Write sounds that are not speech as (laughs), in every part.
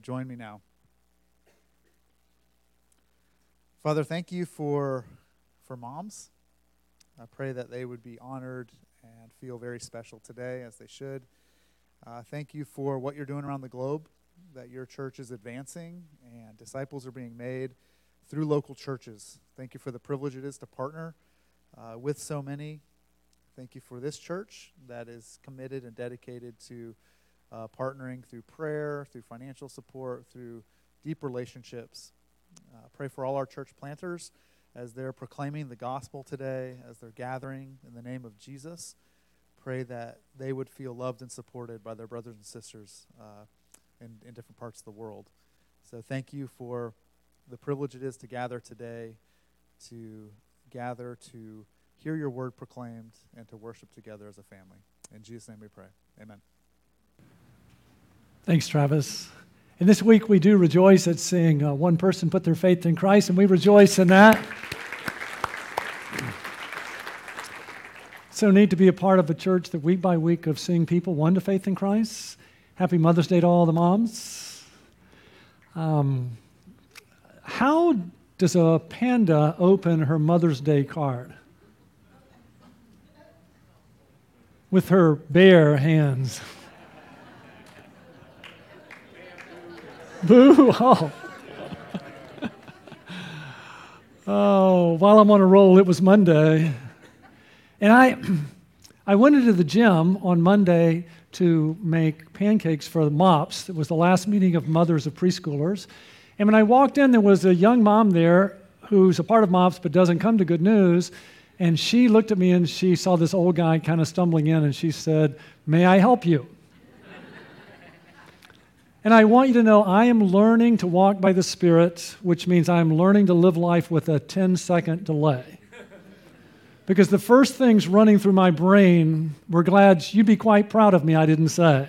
Join me now. Father, thank you for, for moms. I pray that they would be honored and feel very special today, as they should. Uh, thank you for what you're doing around the globe, that your church is advancing and disciples are being made through local churches. Thank you for the privilege it is to partner uh, with so many. Thank you for this church that is committed and dedicated to uh, partnering through prayer, through financial support, through deep relationships. Uh, pray for all our church planters as they're proclaiming the gospel today, as they're gathering in the name of Jesus. Pray that they would feel loved and supported by their brothers and sisters uh, in, in different parts of the world. So thank you for the privilege it is to gather today, to gather to hear your word proclaimed, and to worship together as a family. In Jesus' name we pray. Amen. Thanks, Travis. And this week we do rejoice at seeing uh, one person put their faith in Christ, and we rejoice in that. so neat to be a part of a church that week by week of seeing people one to faith in Christ. Happy Mother's Day to all the moms. Um, how does a panda open her Mother's Day card? With her bare hands. Boo! Oh. (laughs) oh, while I'm on a roll, it was Monday. And I, (clears throat) I went into the gym on Monday to make pancakes for the MOPS. It was the last meeting of mothers of preschoolers. And when I walked in, there was a young mom there who's a part of MOPS but doesn't come to Good News. And she looked at me and she saw this old guy kind of stumbling in and she said, May I help you? And I want you to know I am learning to walk by the Spirit, which means I'm learning to live life with a 10 second delay. Because the first things running through my brain were glad you'd be quite proud of me, I didn't say.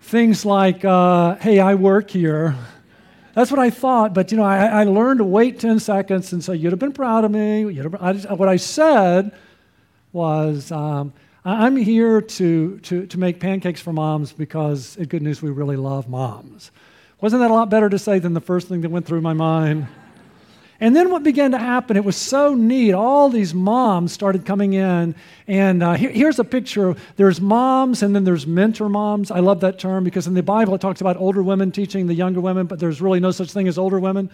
things like, uh, hey, I work here. That's what I thought, but you know, I, I, learned to wait 10 seconds and say, you'd have been proud of me. I just, what I said was, um, I'm here to, to, to make pancakes for moms because at Good News we really love moms. Wasn't that a lot better to say than the first thing that went through my mind? And then what began to happen, it was so neat. All these moms started coming in. And uh, here, here's a picture. There's moms and then there's mentor moms. I love that term because in the Bible it talks about older women teaching the younger women, but there's really no such thing as older women.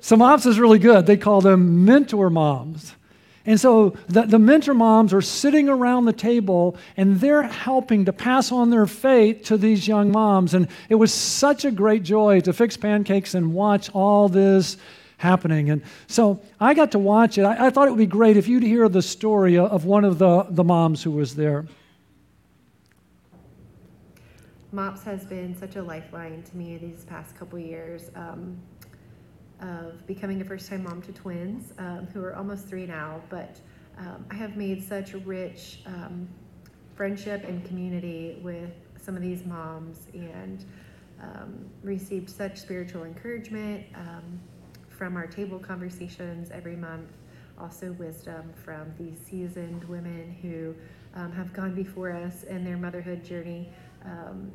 so moms is really good. They call them mentor moms. And so the, the mentor moms are sitting around the table and they're helping to pass on their faith to these young moms. And it was such a great joy to fix pancakes and watch all this happening. And so I got to watch it. I, I thought it would be great if you'd hear the story of one of the, the moms who was there. MOPS has been such a lifeline to me these past couple years. Um, of becoming a first time mom to twins um, who are almost three now, but um, I have made such rich um, friendship and community with some of these moms and um, received such spiritual encouragement um, from our table conversations every month. Also, wisdom from these seasoned women who um, have gone before us in their motherhood journey.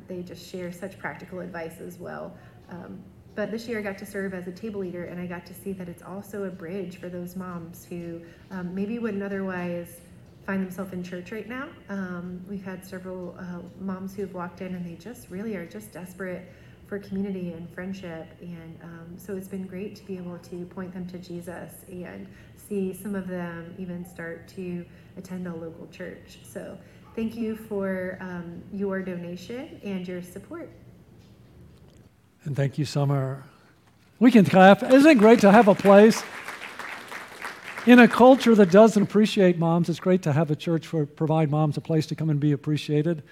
they just share such practical advice as well. Um, but this year I got to serve as a table leader and I got to see that it's also a bridge for those moms who um, maybe wouldn't otherwise find themselves in church right now. Um, we've had several uh, moms who have walked in and they just really are just desperate for community and friendship. And um, so it's been great to be able to point them to Jesus and see some of them even start to attend a local church. So thank you for um, your donation and your support. And thank you, Summer. We can clap. Isn't it great to have a place? In a culture that doesn't appreciate moms, it's great to have a church for provide moms a place to come and be appreciated.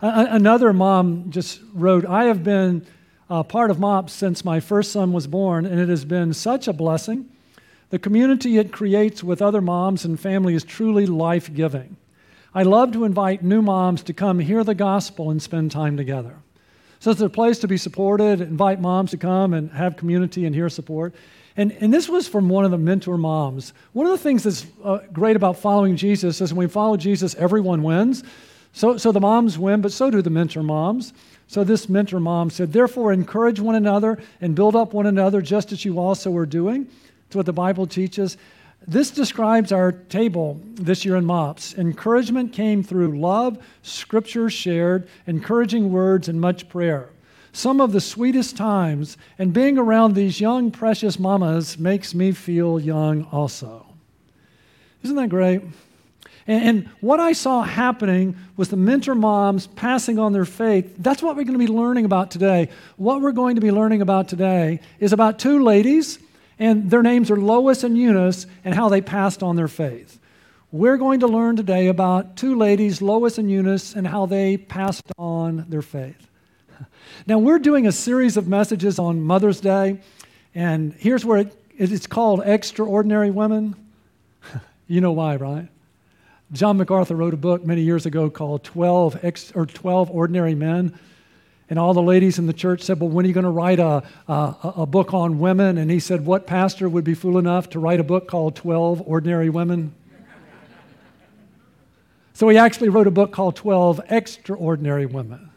another mom just wrote, I have been a part of MOPS since my first son was born, and it has been such a blessing. The community it creates with other moms and family is truly life giving. I love to invite new moms to come hear the gospel and spend time together. So it's a place to be supported, invite moms to come and have community and hear support. And, and this was from one of the mentor moms. One of the things that's uh, great about following Jesus is when we follow Jesus, everyone wins. So, so the moms win, but so do the mentor moms. So this mentor mom said, Therefore, encourage one another and build up one another just as you also are doing. That's what the Bible teaches. This describes our table this year in MOPS. Encouragement came through love, scripture shared, encouraging words, and much prayer. Some of the sweetest times, and being around these young, precious mamas makes me feel young also. Isn't that great? And, what I saw happening was the mentor moms passing on their faith. That's what we're going to be learning about today. What we're going to be learning about today is about two ladies, and their names are Lois and Eunice, and how they passed on their faith. We're going to learn today about two ladies, Lois and Eunice, and how they passed on their faith. (laughs) Now, we're doing a series of messages on Mother's Day, and here's where it, it's called Extraordinary Women. (laughs) you know why, right? John MacArthur wrote a book many years ago called 12, Ex, or 12 Ordinary Men. And all the ladies in the church said, Well, when are you going to write a, a, a, book on women? And he said, What pastor would be fool enough to write a book called 12 Ordinary Women? so he actually wrote a book called 12 Extraordinary Women.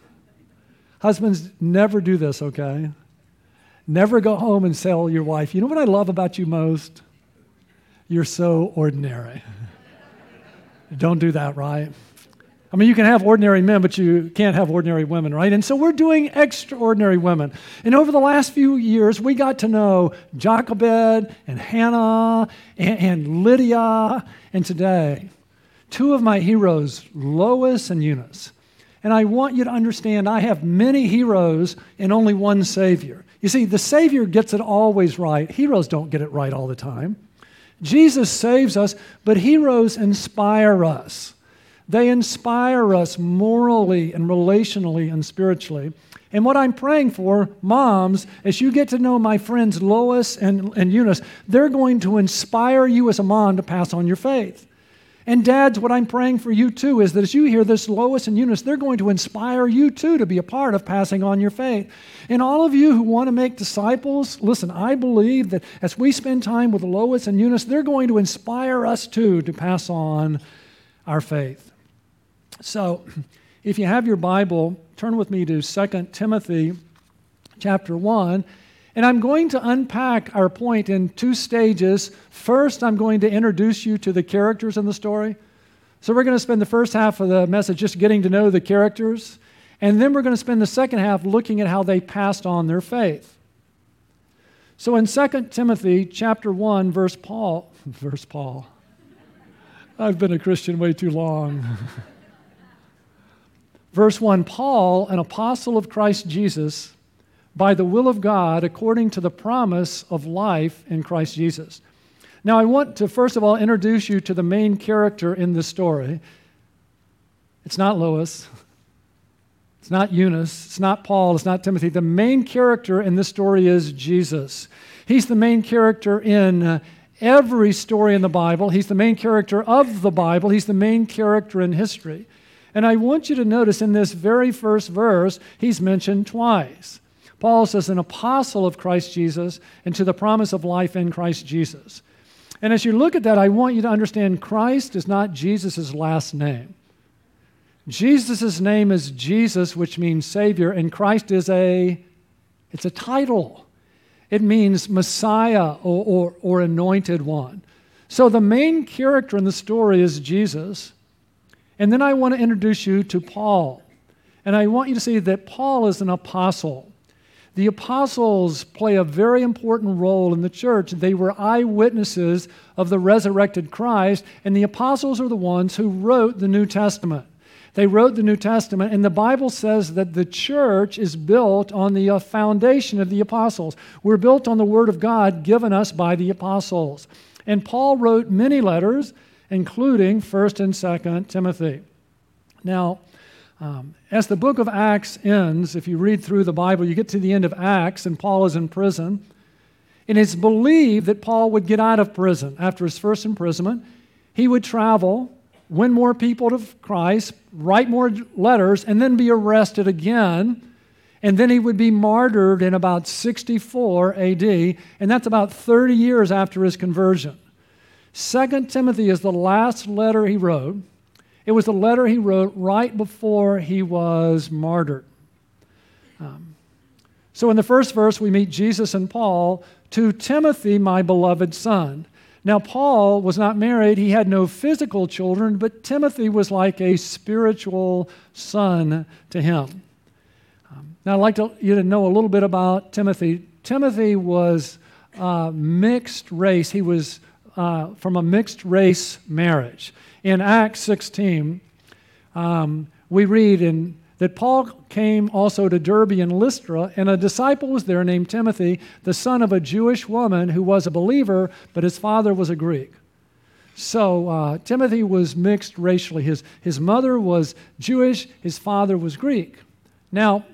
Husbands, never do this, okay? Never go home and tell your wife, You know what I love about you most? You're so ordinary. (laughs) Don't do that, right? I mean, you can have ordinary men, but you can't have ordinary women, right? And so we're doing extraordinary women. And over the last few years, we got to know Jochebed and Hannah and, and Lydia. And today, two of my heroes, Lois and Eunice. And I want you to understand I have many heroes and only one Savior. You see, the Savior gets it always right. Heroes don't get it right all the time. Jesus saves us, but heroes inspire us. They inspire us morally and relationally and spiritually. And what I'm praying for, moms, as you get to know my friends Lois and, and Eunice, they're going to inspire you as a mom to pass on your faith. And dads, what I'm praying for you too is that as you hear this, Lois and Eunice, they're going to inspire you too to be a part of passing on your faith. And all of you who want to make disciples, listen, I believe that as we spend time with Lois and Eunice, they're going to inspire us too to pass on our faith. So, (clears throat) if you have your Bible, turn with me to 2 Timothy chapter 1. And I'm going to unpack our point in two stages. First, I'm going to introduce you to the characters in the story. So, we're going to spend the first half of the message just getting to know the characters. And then we're going to spend the second half looking at how they passed on their faith. So, in 2 Timothy chapter 1, verse Paul, (laughs) verse Paul, I've been a Christian way too long. (laughs) verse 1 Paul, an apostle of Christ Jesus, by the will of God according to the promise of life in Christ Jesus. Now, I want to first of all introduce you to the main character in this story. It's not Lois, it's not Eunice, it's not Paul, it's not Timothy. The main character in this story is Jesus. He's the main character in uh, every story in the Bible, he's the main character of the Bible, he's the main character in history. And I want you to notice in this very first verse, he's mentioned twice. Paul says, an apostle of Christ Jesus and to the promise of life in Christ Jesus. And as you look at that, I want you to understand Christ is not Jesus' last name. Jesus' name is Jesus, which means Savior, and Christ is a, it's a title. It means Messiah or, or, or anointed one. So the main character in the story is Jesus. And then I want to introduce you to Paul. And I want you to see that Paul is an apostle. The apostles play a very important role in the church. They were eyewitnesses of the resurrected Christ, and the apostles are the ones who wrote the New Testament. They wrote the New Testament, and the Bible says that the church is built on the uh, foundation of the apostles. We're built on the Word of God given us by the apostles. And Paul wrote many letters, including 1st and 2nd Timothy. Now, um, as the book of Acts ends, if you read through the Bible, you get to the end of Acts, and Paul is in prison. And it's believed that Paul would get out of prison after his first imprisonment. He would travel, win more people to Christ, write more letters, and then be arrested again. And then he would be martyred in about 64 AD, and that's about 30 years after his conversion. Second Timothy is the last letter he wrote. It was the letter he wrote right before he was martyred. Um, so in the first verse, we meet Jesus and Paul to Timothy, my beloved son. Now, Paul was not married, he had no physical children, but Timothy was like a spiritual son to him. Um, now, I'd like to, you to know a little bit about Timothy. Timothy was uh, mixed race, he was uh, from a mixed race marriage. In Acts 16, um, we read in that Paul came also to Derbe and Lystra, and a disciple was there named Timothy, the son of a Jewish woman who was a believer, but his father was a Greek. So uh, Timothy was mixed racially. His, his mother was Jewish, his father was Greek. Now,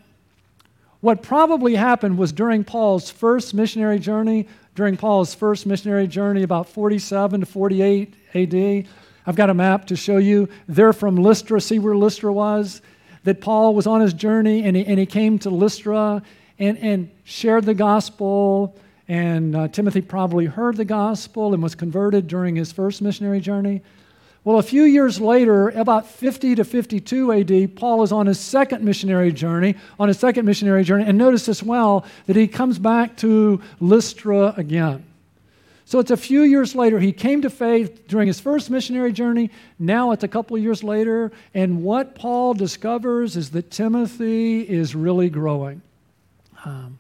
what probably happened was during Paul's first missionary journey, during Paul's first missionary journey, about 47 to 48 AD, I've got a map to show you. They're from Lystra. See where Lystra was? that Paul was on his journey and he, and he came to Lystra and, and shared the gospel. And uh, Timothy probably heard the gospel and was converted during his first missionary journey. Well, a few years later, about 50 to 52 AD, Paul is on his second missionary journey, on his second missionary journey. And notice as well that he comes back to Lystra again. So it's a few years later. He came to faith during his first missionary journey. Now it's a couple of years later. And what Paul discovers is that Timothy is really growing. Um,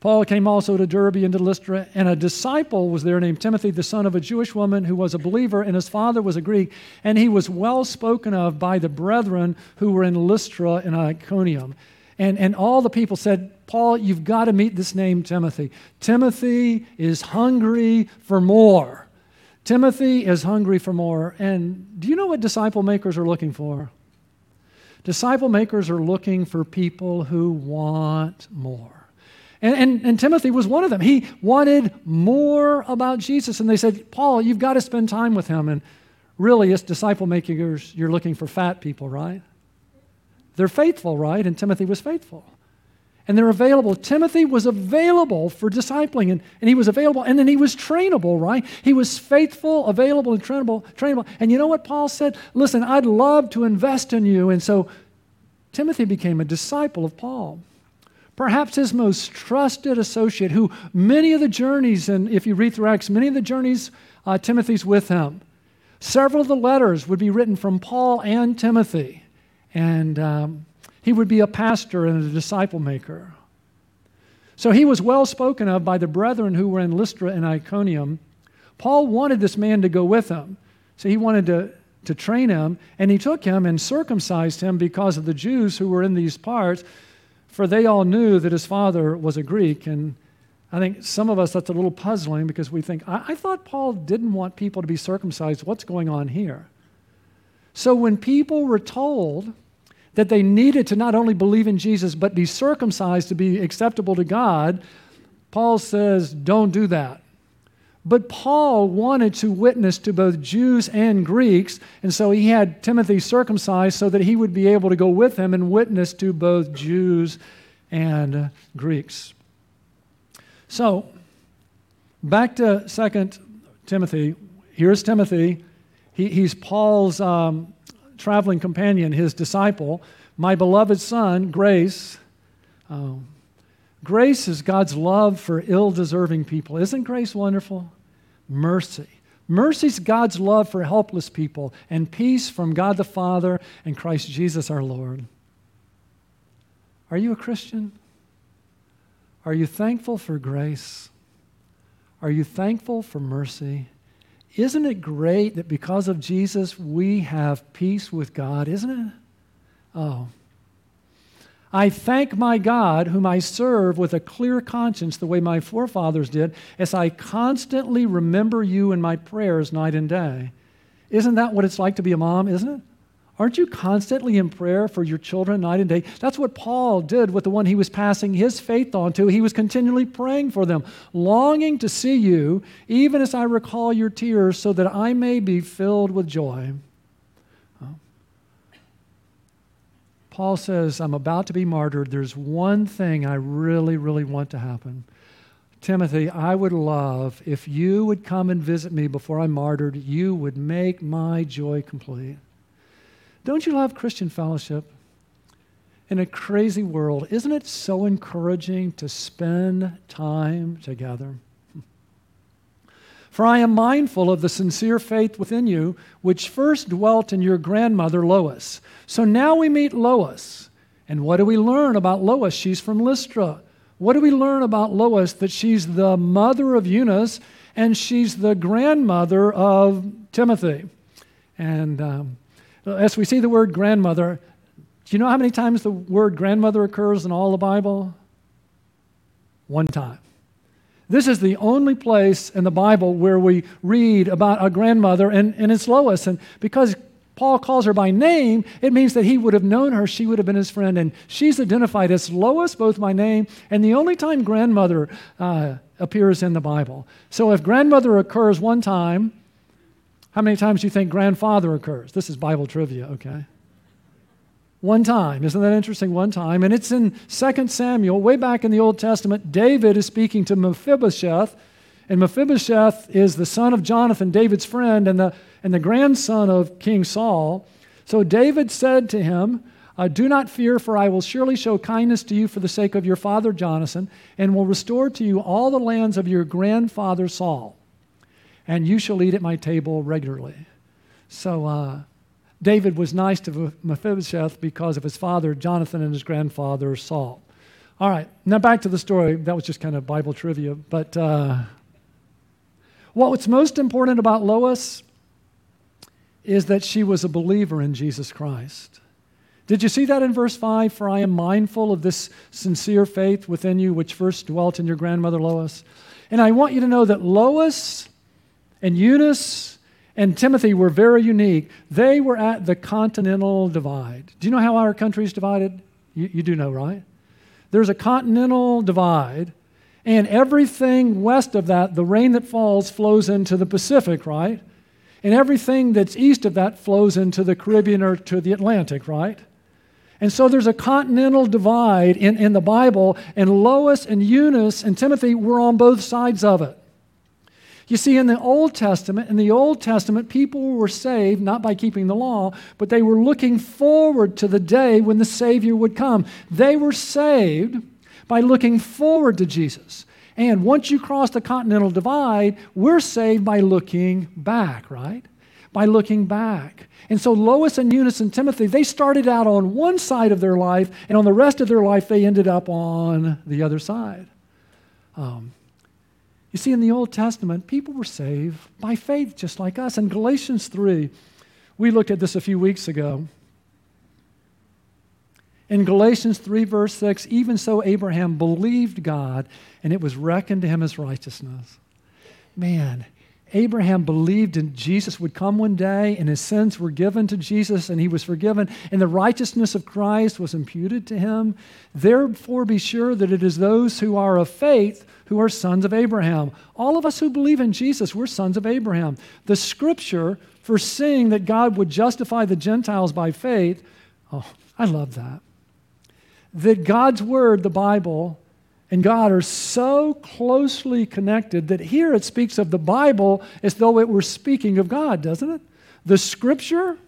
Paul came also to Derbe and to Lystra, and a disciple was there named Timothy, the son of a Jewish woman who was a believer, and his father was a Greek, and he was well spoken of by the brethren who were in Lystra and Iconium. And, and all the people said, Paul, you've got to meet this name, Timothy. Timothy is hungry for more. Timothy is hungry for more. And do you know what disciple makers are looking for? Disciple makers are looking for people who want more. And, and, and, Timothy was one of them. He wanted more about Jesus. And they said, Paul, you've got to spend time with him. And really, as disciple makers, you're looking for fat people, right? They're faithful, right? And Timothy was faithful. And they're available. Timothy was available for discipling, and, and he was available, and then he was trainable, right? He was faithful, available, and trainable, trainable. And you know what Paul said? Listen, I'd love to invest in you. And so Timothy became a disciple of Paul. Perhaps his most trusted associate, who many of the journeys, and if you read through Acts, many of the journeys, uh, Timothy's with him. Several of the letters would be written from Paul and Timothy. And um, he would be a pastor and a disciple maker. So he was well spoken of by the brethren who were in Lystra and Iconium. Paul wanted this man to go with him. So he wanted to, to train him, and he took him and circumcised him because of the Jews who were in these parts, for they all knew that his father was a Greek. And I think some of us, that's a little puzzling because we think, I, I thought Paul didn't want people to be circumcised. What's going on here? So when people were told that they needed to not only believe in Jesus, but be circumcised to be acceptable to God, Paul says, don't do that. But Paul wanted to witness to both Jews and Greeks, and so he had Timothy circumcised so that he would be able to go with him and witness to both Jews and Greeks. So, back to 2 Timothy. Here's Timothy. He, he's Paul's um, traveling companion, his disciple, my beloved son, Grace. Um, grace is God's love for ill deserving people. Isn't grace wonderful? Mercy. Mercy is God's love for helpless people, and peace from God the Father and Christ Jesus our Lord. Are you a Christian? Are you thankful for grace? Are you thankful for mercy? Isn't it great that because of Jesus we have peace with God, isn't it? Oh. I thank my God, whom I serve with a clear conscience, the way my forefathers did, as I constantly remember you in my prayers night and day. Isn't that what it's like to be a mom, isn't it? Aren't you constantly in prayer for your children night and day? That's what Paul did with the one he was passing his faith on to. He was continually praying for them, longing to see you, even as I recall your tears, so that I may be filled with joy. Paul says, I'm about to be martyred. There's one thing I really, really want to happen Timothy, I would love if you would come and visit me before I'm martyred. You would make my joy complete. Don't you love Christian fellowship? In a crazy world, isn't it so encouraging to spend time together? For I am mindful of the sincere faith within you, which first dwelt in your grandmother Lois. So now we meet Lois. And what do we learn about Lois? She's from Lystra. What do we learn about Lois? That she's the mother of Eunice and she's the grandmother of Timothy. And um, as we see the word grandmother, do you know how many times the word grandmother occurs in all the Bible? One time. This is the only place in the Bible where we read about a grandmother, and, and it's Lois. And because Paul calls her by name, it means that he would have known her, she would have been his friend. And she's identified as Lois, both by name, and the only time grandmother uh, appears in the Bible. So if grandmother occurs one time, how many times do you think grandfather occurs? This is Bible trivia, okay? One time. Isn't that interesting? One time. And it's in 2 Samuel, way back in the Old Testament. David is speaking to Mephibosheth. And Mephibosheth is the son of Jonathan, David's friend, and the, and the grandson of King Saul. So David said to him, uh, Do not fear, for I will surely show kindness to you for the sake of your father Jonathan, and will restore to you all the lands of your grandfather Saul. And you shall eat at my table regularly. So, uh, David was nice to Mephibosheth because of his father, Jonathan, and his grandfather, Saul. All right, now back to the story. That was just kind of Bible trivia. But uh, what's most important about Lois is that she was a believer in Jesus Christ. Did you see that in verse 5? For I am mindful of this sincere faith within you, which first dwelt in your grandmother Lois. And I want you to know that Lois and Eunice and Timothy were very unique. They were at the continental divide. Do you know how our country is divided? You, you do know, right? There's a continental divide, and everything west of that, the rain that falls, flows into the Pacific, right? And everything that's east of that flows into the Caribbean or to the Atlantic, right? And so there's a continental divide in, in the Bible, and Lois and Eunice and Timothy were on both sides of it. You see, in the Old Testament, in the Old Testament, people were saved not by keeping the law, but they were looking forward to the day when the Savior would come. They were saved by looking forward to Jesus. And once you cross the continental divide, we're saved by looking back, right? By looking back. And so Lois and Eunice and Timothy, they started out on one side of their life, and on the rest of their life, they ended up on the other side. Um, you see, in the Old Testament, people were saved by faith just like us. In Galatians 3, we looked at this a few weeks ago. In Galatians 3, verse 6, even so Abraham believed God, and it was reckoned to him as righteousness. Man, Abraham believed in Jesus would come one day, and his sins were given to Jesus, and he was forgiven, and the righteousness of Christ was imputed to him. Therefore, be sure that it is those who are of faith who are sons of Abraham. All of us who believe in Jesus, we're sons of Abraham. The scripture for seeing that God would justify the Gentiles by faith, oh, I love that. That God's word, the Bible, and God are so closely connected that here it speaks of the Bible as though it were speaking of God, doesn't it? The scripture,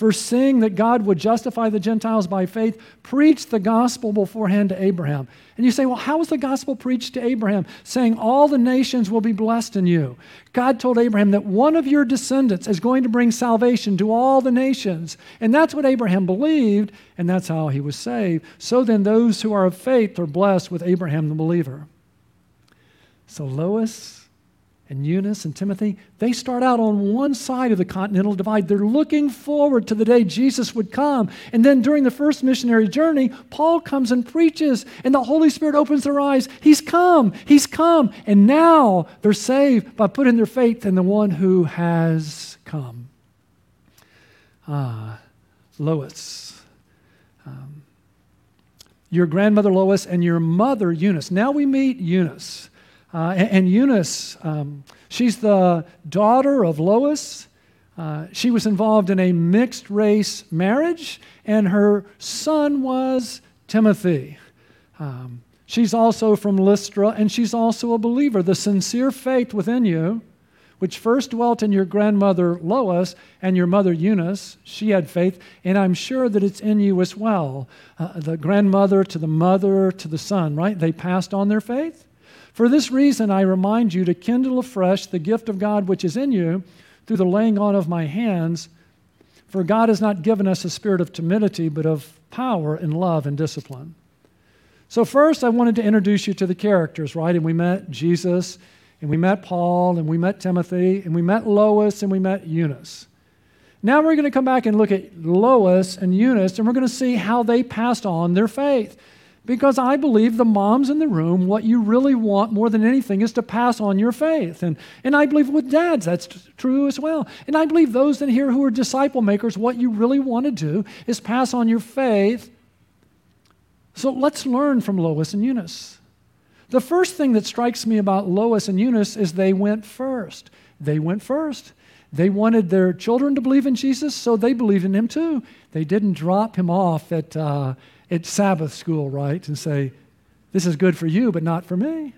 foreseeing that God would justify the Gentiles by faith, preached the gospel beforehand to Abraham. And you say, well, how was the gospel preached to Abraham? Saying, all the nations will be blessed in you. God told Abraham that one of your descendants is going to bring salvation to all the nations. And that's what Abraham believed, and that's how he was saved. So then, those who are of faith are blessed with Abraham the believer. So, Lois, and Eunice and Timothy, they start out on one side of the continental divide. They're looking forward to the day Jesus would come. And then during the first missionary journey, Paul comes and preaches, and the Holy Spirit opens their eyes. He's come, he's come. And now they're saved by putting their faith in the one who has come. Ah, Lois. Um, your grandmother Lois and your mother Eunice. Now we meet Eunice. Uh, and, and, Eunice, um, she's the daughter of Lois. Uh, she was involved in a mixed race marriage, and her son was Timothy. Um, She's also from Lystra, and she's also a believer. The sincere faith within you, which first dwelt in your grandmother Lois and your mother Eunice, she had faith, and I'm sure that it's in you as well. Uh, the grandmother to the mother to the son, right? They passed on their faith. For this reason, I remind you to kindle afresh the gift of God which is in you through the laying on of my hands. For God has not given us a spirit of timidity, but of power and love and discipline. So, first, I wanted to introduce you to the characters, right? And we met Jesus, and we met Paul, and we met Timothy, and we met Lois, and we met Eunice. Now we're going to come back and look at Lois and Eunice, and we're going to see how they passed on their faith. Because I believe the moms in the room, what you really want more than anything is to pass on your faith. And, and I believe with dads, that's t- true as well. And I believe those in here who are disciple makers, what you really want to do is pass on your faith. So let's learn from Lois and Eunice. The first thing that strikes me about Lois and Eunice is they went first. They went first. They wanted their children to believe in Jesus, so they believed in him too. They didn't drop him off at. Uh, at Sabbath school, right, and say, This is good for you, but not for me.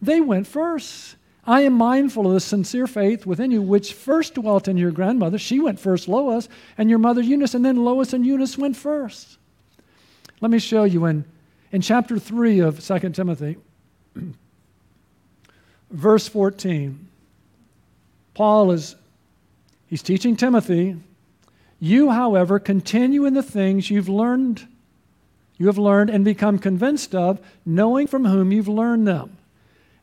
They went first. I am mindful of the sincere faith within you, which first dwelt in your grandmother. She went first, Lois, and your mother Eunice, and then Lois and Eunice went first. Let me show you in, in chapter 3 of 2 Timothy, (clears throat) verse 14. Paul is he's teaching Timothy, you, however, continue in the things you've learned you have learned and become convinced of, knowing from whom you've learned them.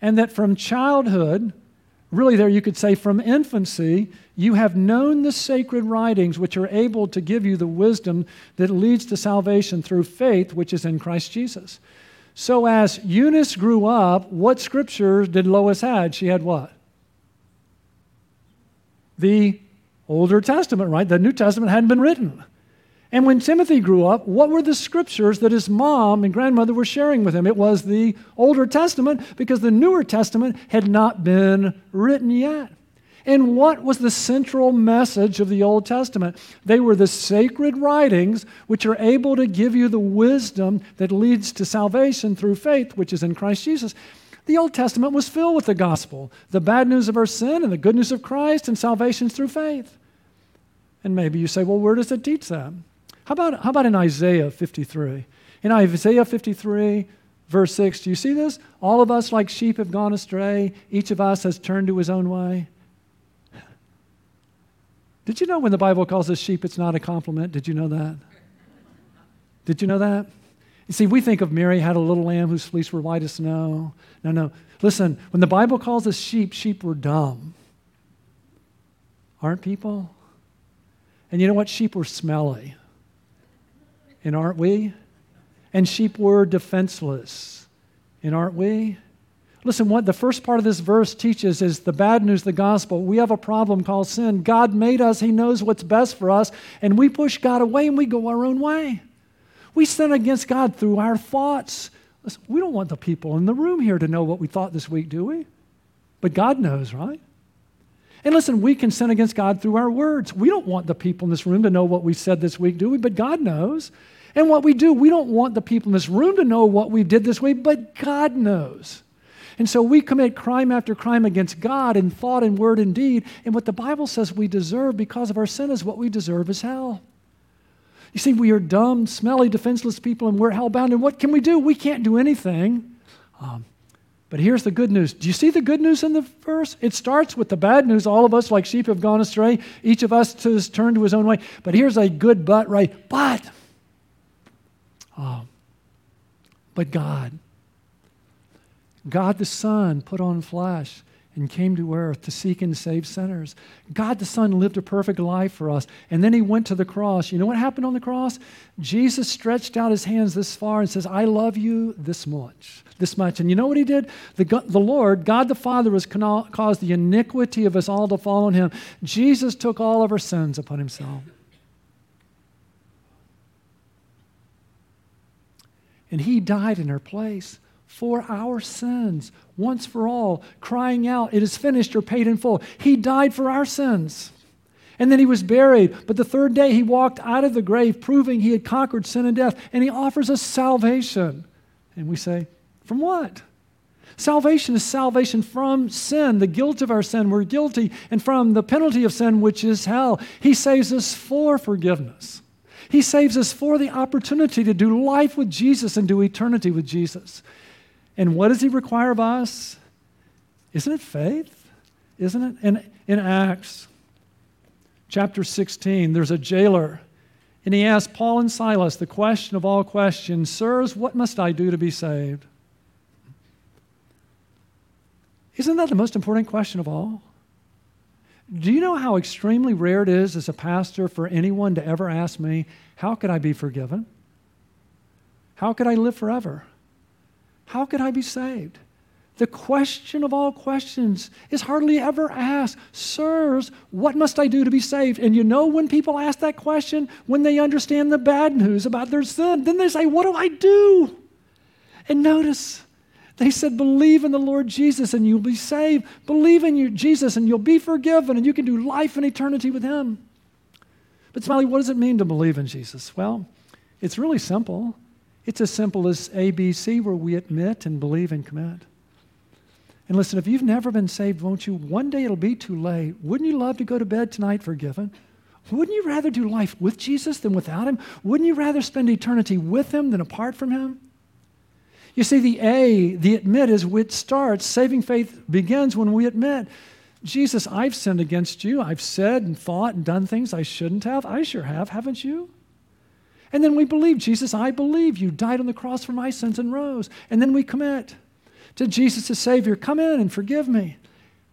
And that from childhood, really, there you could say from infancy, you have known the sacred writings which are able to give you the wisdom that leads to salvation through faith, which is in Christ Jesus. So as Eunice grew up, what scriptures did Lois had? She had what? The Older Testament, right? The New Testament hadn't been written. And when Timothy grew up, what were the scriptures that his mom and grandmother were sharing with him? It was the Older Testament because the Newer Testament had not been written yet. And what was the central message of the Old Testament? They were the sacred writings which are able to give you the wisdom that leads to salvation through faith, which is in Christ Jesus. The Old Testament was filled with the gospel, the bad news of our sin and the good news of Christ and salvation through faith. And maybe you say, well, where does it teach that? How about, how about in Isaiah 53? In Isaiah 53, verse 6, do you see this? All of us, like sheep, have gone astray. Each of us has turned to his own way. Did you know when the Bible calls us sheep, it's not a compliment? Did you know that? Did you know that? You see, we think of Mary had a little lamb whose fleece were white as snow. No, no. Listen, when the Bible calls us sheep, sheep were dumb. Aren't people? And you know what? Sheep were smelly. And aren't we? And sheep were defenseless. And aren't we? Listen, what the first part of this verse teaches is the bad news, the gospel. We have a problem called sin. God made us, He knows what's best for us, and we push God away and we go our own way. We sin against God through our thoughts. Listen, we don't want the people in the room here to know what we thought this week, do we? But God knows, right? And listen, we can sin against God through our words. We don't want the people in this room to know what we said this week, do we? But God knows. And what we do, we don't want the people in this room to know what we did this week, but God knows. And so we commit crime after crime against God in thought and word and deed. And what the Bible says we deserve because of our sin is what we deserve is hell. You see, we are dumb, smelly, defenseless people, and we're hellbound. And what can we do? We can't do anything. Um, but here's the good news. Do you see the good news in the verse? It starts with the bad news. All of us, like sheep, have gone astray. Each of us has turned to his own way. But here's a good but, right? But Oh. But God, God the Son put on flesh and came to earth to seek and save sinners. God the Son lived a perfect life for us. And then he went to the cross. You know what happened on the cross? Jesus stretched out his hands this far and says, I love you this much. This much. And you know what he did? The, the Lord, God the Father, has caused the iniquity of us all to fall on him. Jesus took all of our sins upon himself. And he died in her place for our sins, once for all, crying out, It is finished or paid in full. He died for our sins. And then he was buried. But the third day he walked out of the grave, proving he had conquered sin and death. And he offers us salvation. And we say, From what? Salvation is salvation from sin, the guilt of our sin. We're guilty, and from the penalty of sin, which is hell. He saves us for forgiveness. He saves us for the opportunity to do life with Jesus and do eternity with Jesus. And what does He require of us? Isn't it faith? Isn't it? In, in Acts chapter 16, there's a jailer, and he asked Paul and Silas the question of all questions Sirs, what must I do to be saved? Isn't that the most important question of all? Do you know how extremely rare it is as a pastor for anyone to ever ask me, How could I be forgiven? How could I live forever? How could I be saved? The question of all questions is hardly ever asked, Sirs, what must I do to be saved? And you know when people ask that question? When they understand the bad news about their sin. Then they say, What do I do? And notice, they said, Believe in the Lord Jesus and you'll be saved. Believe in you, Jesus and you'll be forgiven and you can do life and eternity with Him. But, Smiley, what does it mean to believe in Jesus? Well, it's really simple. It's as simple as ABC, where we admit and believe and commit. And listen, if you've never been saved, won't you? One day it'll be too late. Wouldn't you love to go to bed tonight forgiven? Wouldn't you rather do life with Jesus than without Him? Wouldn't you rather spend eternity with Him than apart from Him? You see, the A, the admit, is which starts. Saving faith begins when we admit, Jesus, I've sinned against you. I've said and thought and done things I shouldn't have. I sure have, haven't you? And then we believe, Jesus, I believe you died on the cross for my sins and rose. And then we commit to Jesus as Savior. Come in and forgive me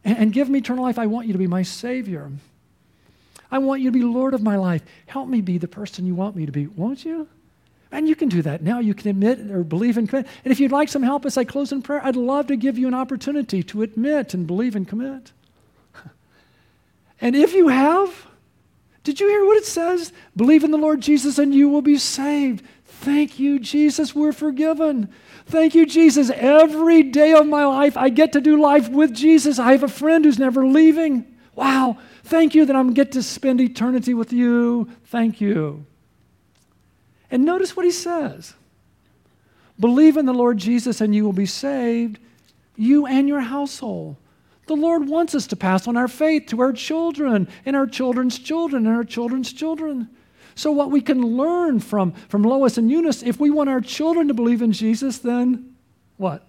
and give me eternal life. I want you to be my Savior. I want you to be Lord of my life. Help me be the person you want me to be, won't you? And you can do that now. You can admit or believe and commit. And if you'd like some help as I close in prayer, I'd love to give you an opportunity to admit and believe and commit. (laughs) And if you have, did you hear what it says? Believe in the Lord Jesus and you will be saved. Thank you, Jesus, we're forgiven. Thank you, Jesus. Every day of my life, I get to do life with Jesus. I have a friend who's never leaving. Wow. Thank you that I'm get to spend eternity with you. Thank you. And notice what he says Believe in the Lord Jesus and you will be saved, you and your household. The Lord wants us to pass on our faith to our children and our children's children and our children's children. So, what we can learn from, from Lois and Eunice, if we want our children to believe in Jesus, then what?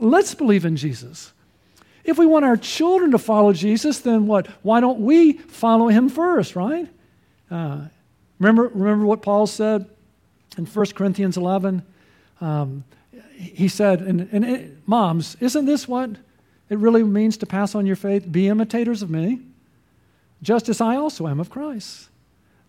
Let's believe in Jesus. If we want our children to follow Jesus, then what? Why don't we follow him first, right? Uh, remember, remember what Paul said in 1 Corinthians 11? Um, he said, and, and it, moms, isn't this what it really means to pass on your faith? Be imitators of me, just as I also am of Christ.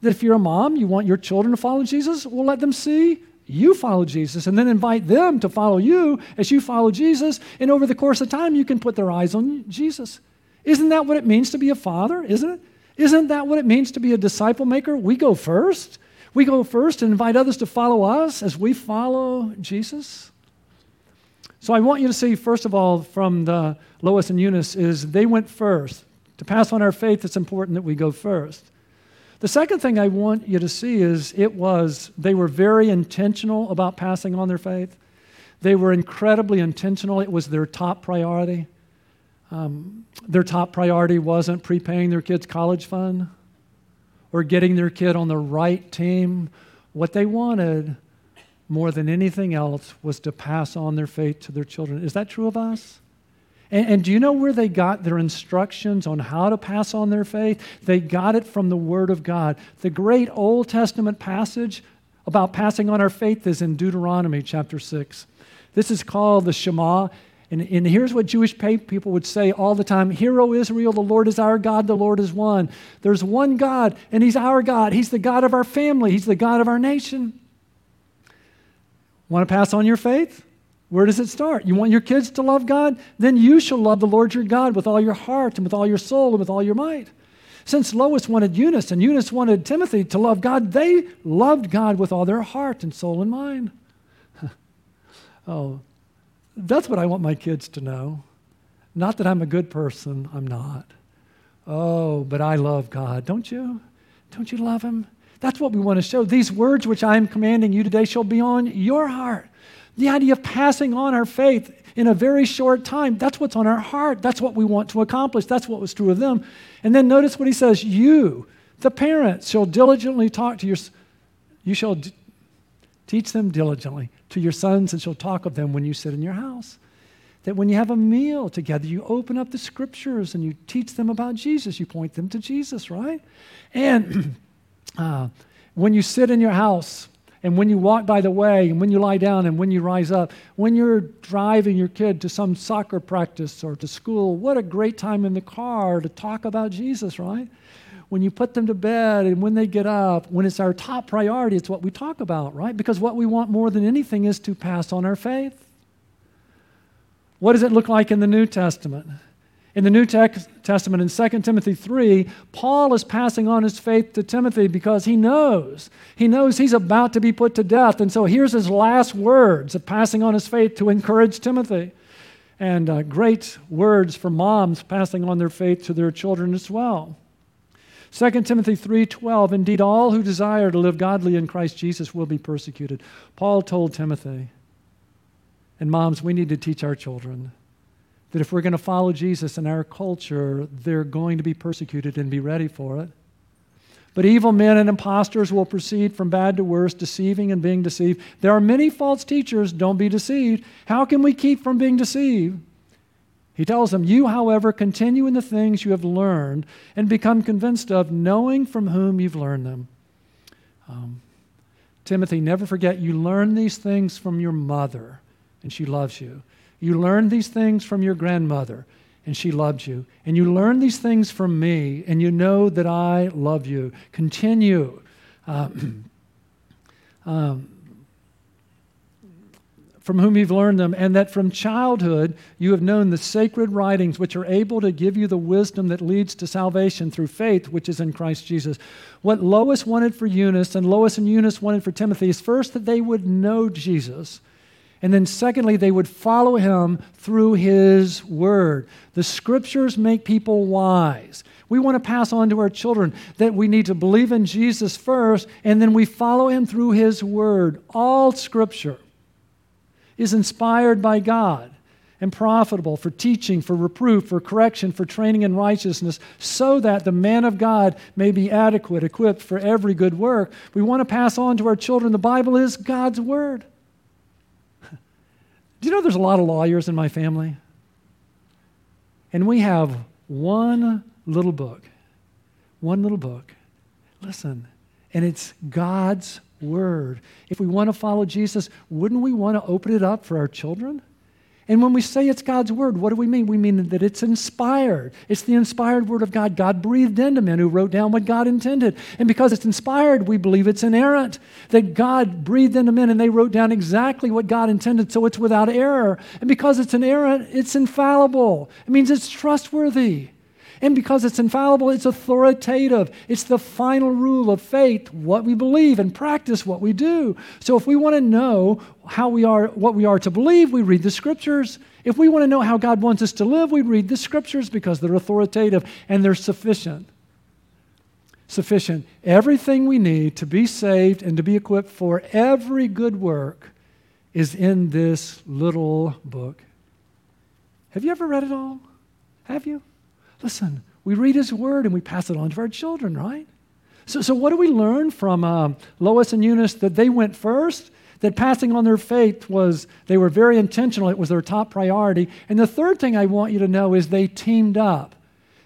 That if you're a mom, you want your children to follow Jesus, well, let them see you follow Jesus and then invite them to follow you as you follow Jesus. And over the course of time, you can put their eyes on Jesus. Isn't that what it means to be a father? Isn't it? Isn't that what it means to be a disciple maker? We go first. We go first and invite others to follow us as we follow Jesus. So I want you to see, first of all, from the Lois and Eunice, is they went first. To pass on our faith, it's important that we go first. The second thing I want you to see is it was, they were very intentional about passing on their faith. They were incredibly intentional. It was their top priority. Um, their top priority wasn't prepaying their kids' college fund or getting their kid on the right team. What they wanted more than anything else was to pass on their faith to their children. Is that true of us? And, and, do you know where they got their instructions on how to pass on their faith? They got it from the Word of God. The great Old Testament passage about passing on our faith is in Deuteronomy chapter 6. This is called the Shema. And, and here's what Jewish people would say all the time Hear, O Israel, the Lord is our God, the Lord is one. There's one God, and He's our God. He's the God of our family, He's the God of our nation. Want to pass on your faith? Where does it start? You want your kids to love God? Then you shall love the Lord your God with all your heart and with all your soul and with all your might. Since Lois wanted Eunice and Eunice wanted Timothy to love God, they loved God with all their heart and soul and mind. (laughs) oh, that's what I want my kids to know. Not that I'm a good person, I'm not. Oh, but I love God, don't you? Don't you love Him? That's what we want to show. These words which I am commanding you today shall be on your heart. The idea of passing on our faith in a very short time, that's what's on our heart. That's what we want to accomplish. That's what was true of them. And then notice what he says You, the parents, shall diligently talk to your, you shall teach them diligently to your sons and shall talk of them when you sit in your house. That when you have a meal together, you open up the scriptures and you teach them about Jesus. You point them to Jesus, right? And (clears throat) uh, when you sit in your house, and when you walk by the way, and when you lie down, and when you rise up, when you're driving your kid to some soccer practice or to school, what a great time in the car to talk about Jesus, right? When you put them to bed and when they get up, when it's our top priority, it's what we talk about, right? Because what we want more than anything is to pass on our faith. What does it look like in the New Testament? In the New Testament, in 2 Timothy 3, Paul is passing on his faith to Timothy because he knows. He knows he's about to be put to death. And so here's his last words of passing on his faith to encourage Timothy. And uh, great words for moms passing on their faith to their children as well. 2 Timothy 3:12 Indeed all who desire to live godly in Christ Jesus will be persecuted. Paul told Timothy, and moms, we need to teach our children that if we're going to follow Jesus in our culture, they're going to be persecuted and be ready for it. But evil men and impostors will proceed from bad to worse, deceiving and being deceived. There are many false teachers, don't be deceived. How can we keep from being deceived? He tells them, You, however, continue in the things you have learned and become convinced of, knowing from whom you've learned them. Um, Timothy, never forget you learn these things from your mother and she loves you. You learned these things from your grandmother, and she loves you. And you learn these things from me, and you know that I love you. Continue. (clears throat) Um, um, from whom you've learned them, and that from childhood you have known the sacred writings, which are able to give you the wisdom that leads to salvation through faith, which is in Christ Jesus. What Lois wanted for Eunice, and Lois and Eunice wanted for Timothy, is first that they would know Jesus and then, secondly, they would follow him through his word. The scriptures make people wise. We want to pass on to our children that we need to believe in Jesus first, and then we follow him through his word. All scripture is inspired by God and profitable for teaching, for reproof, for correction, for training in righteousness, so that the man of God may be adequate, equipped for every good work. We want to pass on to our children the Bible is God's word. (laughs) Do you know there's a lot of lawyers in my family? And we have one little book. One little book. Listen, and it's God's Word. If we want to follow Jesus, wouldn't we want to open it up for our children? And when we say it's God's word, what do we mean? We mean that it's inspired. It's the inspired word of God. God breathed into men who wrote down what God intended. And because it's inspired, we believe it's inerrant. That God breathed into men and they wrote down exactly what God intended, so it's without error. And because it's inerrant, it's infallible. It means it's trustworthy. And because it's infallible, it's authoritative. It's the final rule of faith, what we believe and practice what we do. So if we want to know how we are, what we are to believe, we read the scriptures. If we want to know how God wants us to live, we read the scriptures because they're authoritative and they're sufficient. Sufficient. Everything we need to be saved and to be equipped for every good work is in this little book. Have you ever read it all? Have you? Listen, we read his word and we pass it on to our children, right? So, so what do we learn from um, Lois and Eunice that they went first? That passing on their faith was, they were very intentional, it was their top priority. And the third thing I want you to know is they teamed up.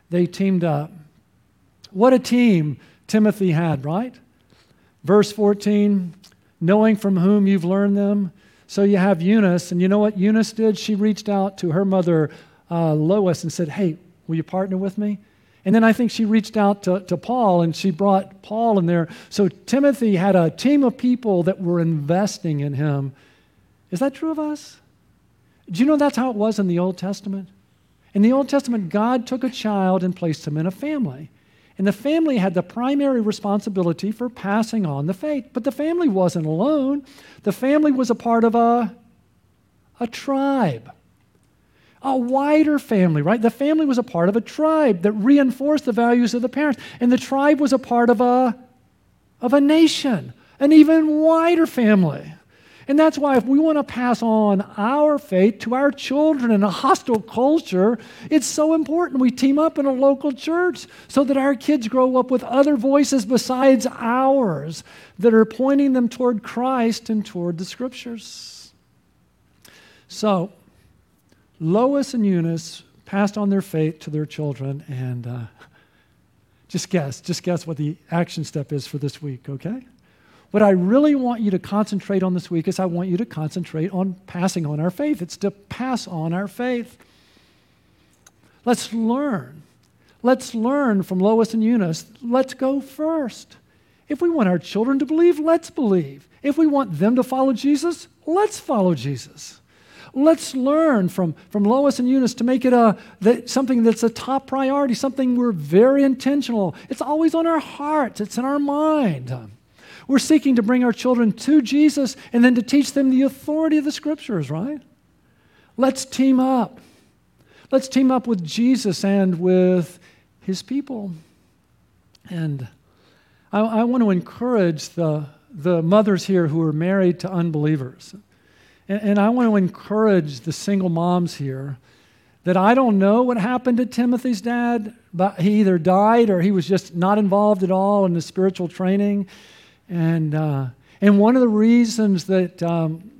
They teamed up. What a team Timothy had, right? Verse 14, knowing from whom you've learned them. So you have Eunice, and you know what Eunice did? She reached out to her mother, uh, Lois, and said, Hey, Will you partner with me? And then I think she reached out to, to Paul and she brought Paul in there. So Timothy had a team of people that were investing in him. Is that true of us? Do you know that's how it was in the Old Testament? In the Old Testament, God took a child and placed him in a family. And the family had the primary responsibility for passing on the faith. But the family wasn't alone, the family was a part of a, a tribe a wider family, right? The family was a part of a tribe that reinforced the values of the parents. And the tribe was a part of a, of a nation, an even wider family. And that's why, if we want to pass on our faith to our children in a hostile culture, it's so important we team up in a local church so that our kids grow up with other voices besides ours that are pointing them toward Christ and toward the scriptures. So, Lois and Eunice passed on their faith to their children, and uh, just guess, just guess what the action step is for this week, okay? What I really want you to concentrate on this week is I want you to concentrate on passing on our faith. It's to pass on our faith. Let's learn. Let's learn from Lois and Eunice. Let's go first. If we want our children to believe, let's believe. If we want them to follow Jesus, let's follow Jesus. Let's learn from, from Lois and Eunice to make it a, that, something that's a top priority, something we're very intentional. It's always on our hearts, it's in our mind. We're seeking to bring our children to Jesus and then to teach them the authority of the scriptures, right? Let's team up. Let's team up with Jesus and with his people. And I, I want to encourage the, the mothers here who are married to unbelievers. And, and I want to encourage the single moms here that I don't know what happened to Timothy's dad, but he either died or he was just not involved at all in the spiritual training. And, uh, and one of the reasons that, um,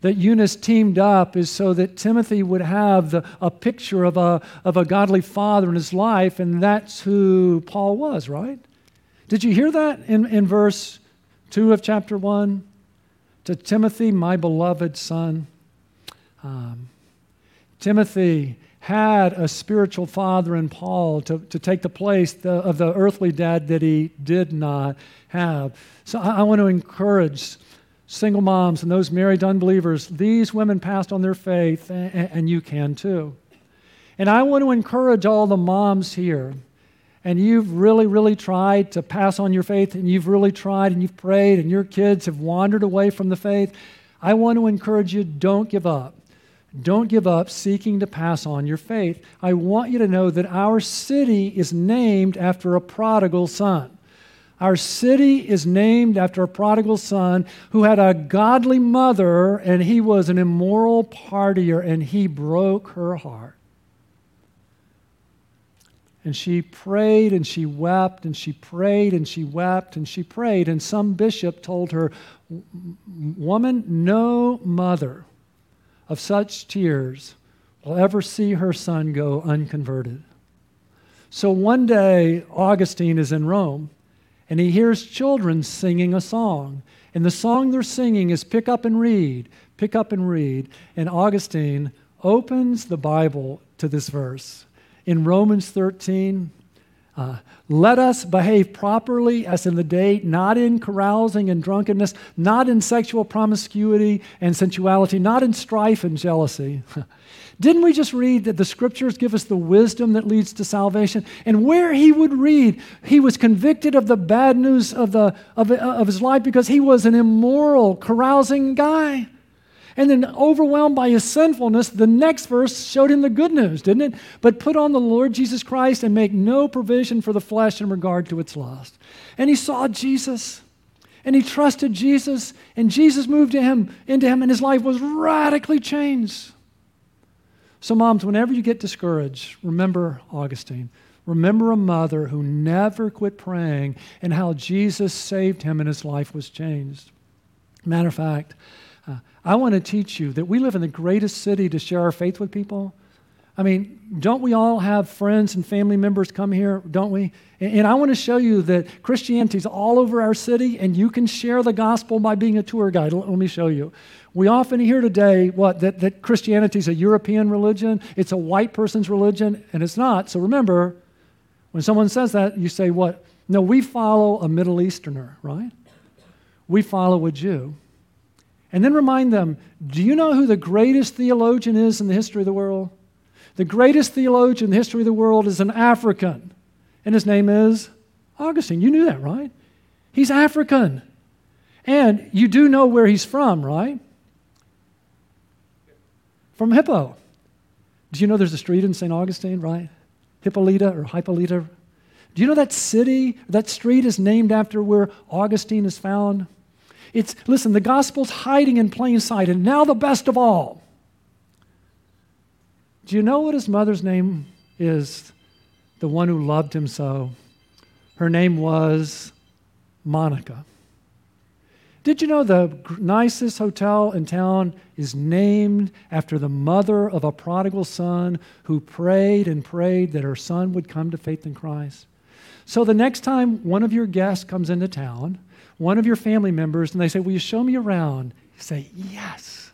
that Eunice teamed up is so that Timothy would have the, a picture of a, of a godly father in his life, and that's who Paul was, right? Did you hear that in, in verse 2 of chapter 1? To Timothy, my beloved son. Um, Timothy had a spiritual father in Paul to, to take the place the, of the earthly dad that he did not have. So I, I want to encourage single moms and those married unbelievers. These women passed on their faith, and, and you can too. And I want to encourage all the moms here. And you've really, really tried to pass on your faith, and you've really tried and you've prayed, and your kids have wandered away from the faith. I want to encourage you don't give up. Don't give up seeking to pass on your faith. I want you to know that our city is named after a prodigal son. Our city is named after a prodigal son who had a godly mother and he was an immoral partier and he broke her heart. And she prayed and she wept and she prayed and she wept and she prayed. And some bishop told her, Woman, no mother of such tears will ever see her son go unconverted. So one day, Augustine is in Rome and he hears children singing a song. And the song they're singing is Pick Up and Read, Pick Up and Read. And Augustine opens the Bible to this verse. In Romans 13, uh, let us behave properly as in the day, not in carousing and drunkenness, not in sexual promiscuity and sensuality, not in strife and jealousy. (laughs) Didn't we just read that the scriptures give us the wisdom that leads to salvation? And where he would read, he was convicted of the bad news of, the, of, of his life because he was an immoral, carousing guy. And then, overwhelmed by his sinfulness, the next verse showed him the good news, didn't it? But put on the Lord Jesus Christ and make no provision for the flesh in regard to its lust. And he saw Jesus and he trusted Jesus, and Jesus moved to him, into him, and his life was radically changed. So, moms, whenever you get discouraged, remember Augustine. Remember a mother who never quit praying and how Jesus saved him and his life was changed. Matter of fact, uh, I want to teach you that we live in the greatest city to share our faith with people. I mean, don't we all have friends and family members come here, don't we? And, and I want to show you that Christianity is all over our city, and you can share the gospel by being a tour guide. Let, me show you. We often hear today what that, that Christianity is a European religion, it's a white person's religion, and it's not. So remember, when someone says that, you say, What? No, we follow a Middle Easterner, right? We follow a Jew. And then remind them do you know who the greatest theologian is in the history of the world? The greatest theologian in the history of the world is an African, and his name is Augustine. You knew that, right? He's African. And you do know where he's from, right? From Hippo. Do you know there's a street in St. Augustine, right? Hypolita or Hypolita. Do you know that city, that street is named after where Augustine is found? It's listen, the gospel's hiding in plain sight, and now the best of all. Do you know what his mother's name is? The one who loved him so. Her name was Monica. Did you know the nicest hotel in town is named after the mother of a prodigal son who prayed and prayed that her son would come to faith in Christ? So the next time one of your guests comes into town, one of your family members, and they say, Will you show me around? You say, Yes.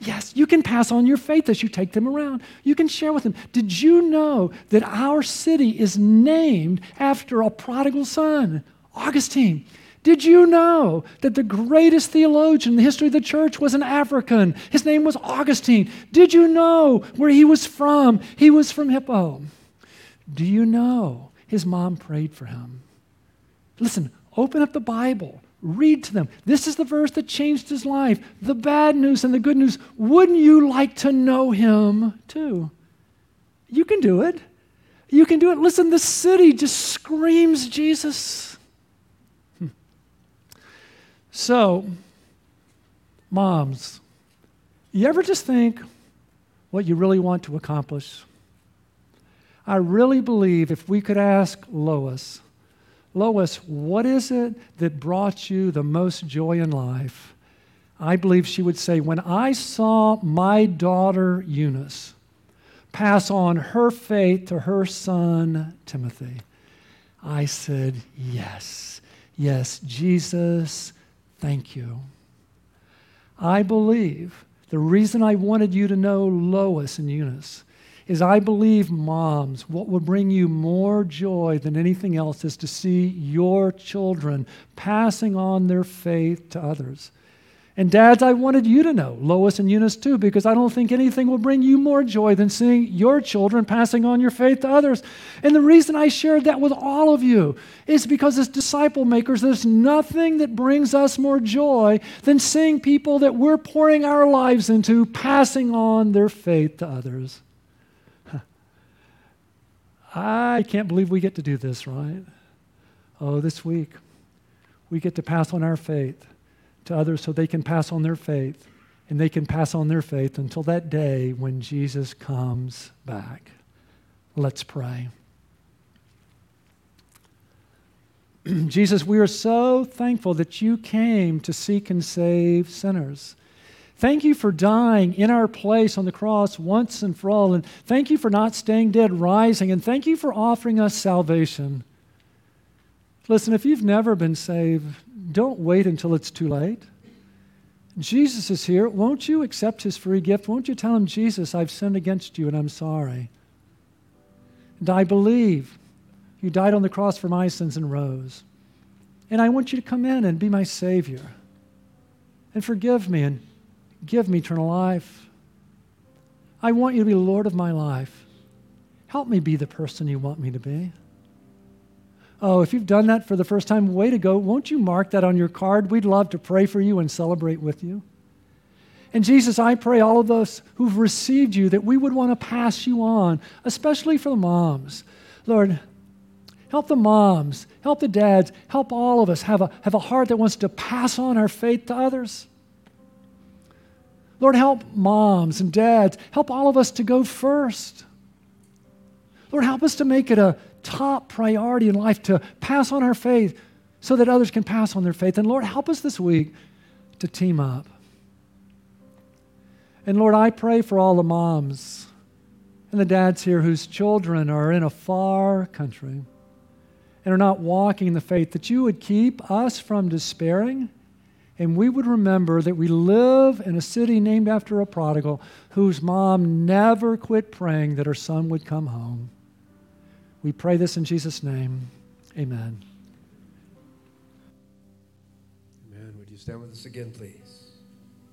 Yes, you can pass on your faith as you take them around. You can share with them. Did you know that our city is named after a prodigal son, Augustine? Did you know that the greatest theologian in the history of the church was an African? His name was Augustine. Did you know where he was from? He was from Hippo. Do you know his mom prayed for him? Listen, open up the Bible, read to them. This is the verse that changed his life. The bad news and the good news. Wouldn't you like to know him too? You can do it. You can do it. Listen, the city just screams Jesus. Hmm. So, moms, you ever just think what you really want to accomplish? I really believe if we could ask Lois, Lois, what is it that brought you the most joy in life? I believe she would say, When I saw my daughter Eunice pass on her faith to her son Timothy, I said, Yes, yes, Jesus Thank you. I believe the reason I wanted you to know Lois and Eunice is I believe, moms, what will bring you more joy than anything else is to see your children passing on their faith to others. And dads, I wanted you to know, Lois and Eunice too, because I don't think anything will bring you more joy than seeing your children passing on your faith to others. And the reason I shared that with all of you is because as disciple makers, there's nothing that brings us more joy than seeing people that we're pouring our lives into passing on their faith to others. I can't believe we get to do this, right? Oh, this week, we get to pass on our faith to others so they can pass on their faith. And they can pass on their faith until that day when Jesus comes back. Let's pray. (clears throat) Jesus, we are so thankful that you came to seek and save sinners. Thank you for dying in our place on the cross once and for all. And thank you for not staying dead, rising. And thank you for offering us salvation. Listen, if you've never been saved, don't wait until it's too late. Jesus is here. Won't you accept his free gift? Won't you tell him, Jesus, I've sinned against you and I'm sorry? And I believe you died on the cross for my sins and rose. And I want you to come in and be my Savior and forgive me and give me eternal life. I want you to be Lord of my life. Help me be the person you want me to be. Oh, if you've done that for the first time, way to go. Won't you mark that on your card? We'd love to pray for you and celebrate with you. And Jesus, I pray all of us who've received you that we would want to pass you on, especially for the moms. Lord, help the moms, help the dads, help all of us have a, have a heart that wants to pass on our faith to others. Lord, help moms and dads, help all of us to go first. Lord, help us to make it a top priority in life to pass on our faith so that others can pass on their faith. And Lord, help us this week to team up. And Lord, I pray for all the moms and the dads here whose children are in a far country and are not walking in the faith, that you would keep us from despairing and we would remember that we live in a city named after a prodigal whose mom never quit praying that her son would come home. We pray this in Jesus' name. Amen. Amen. Would you stand with us again, please?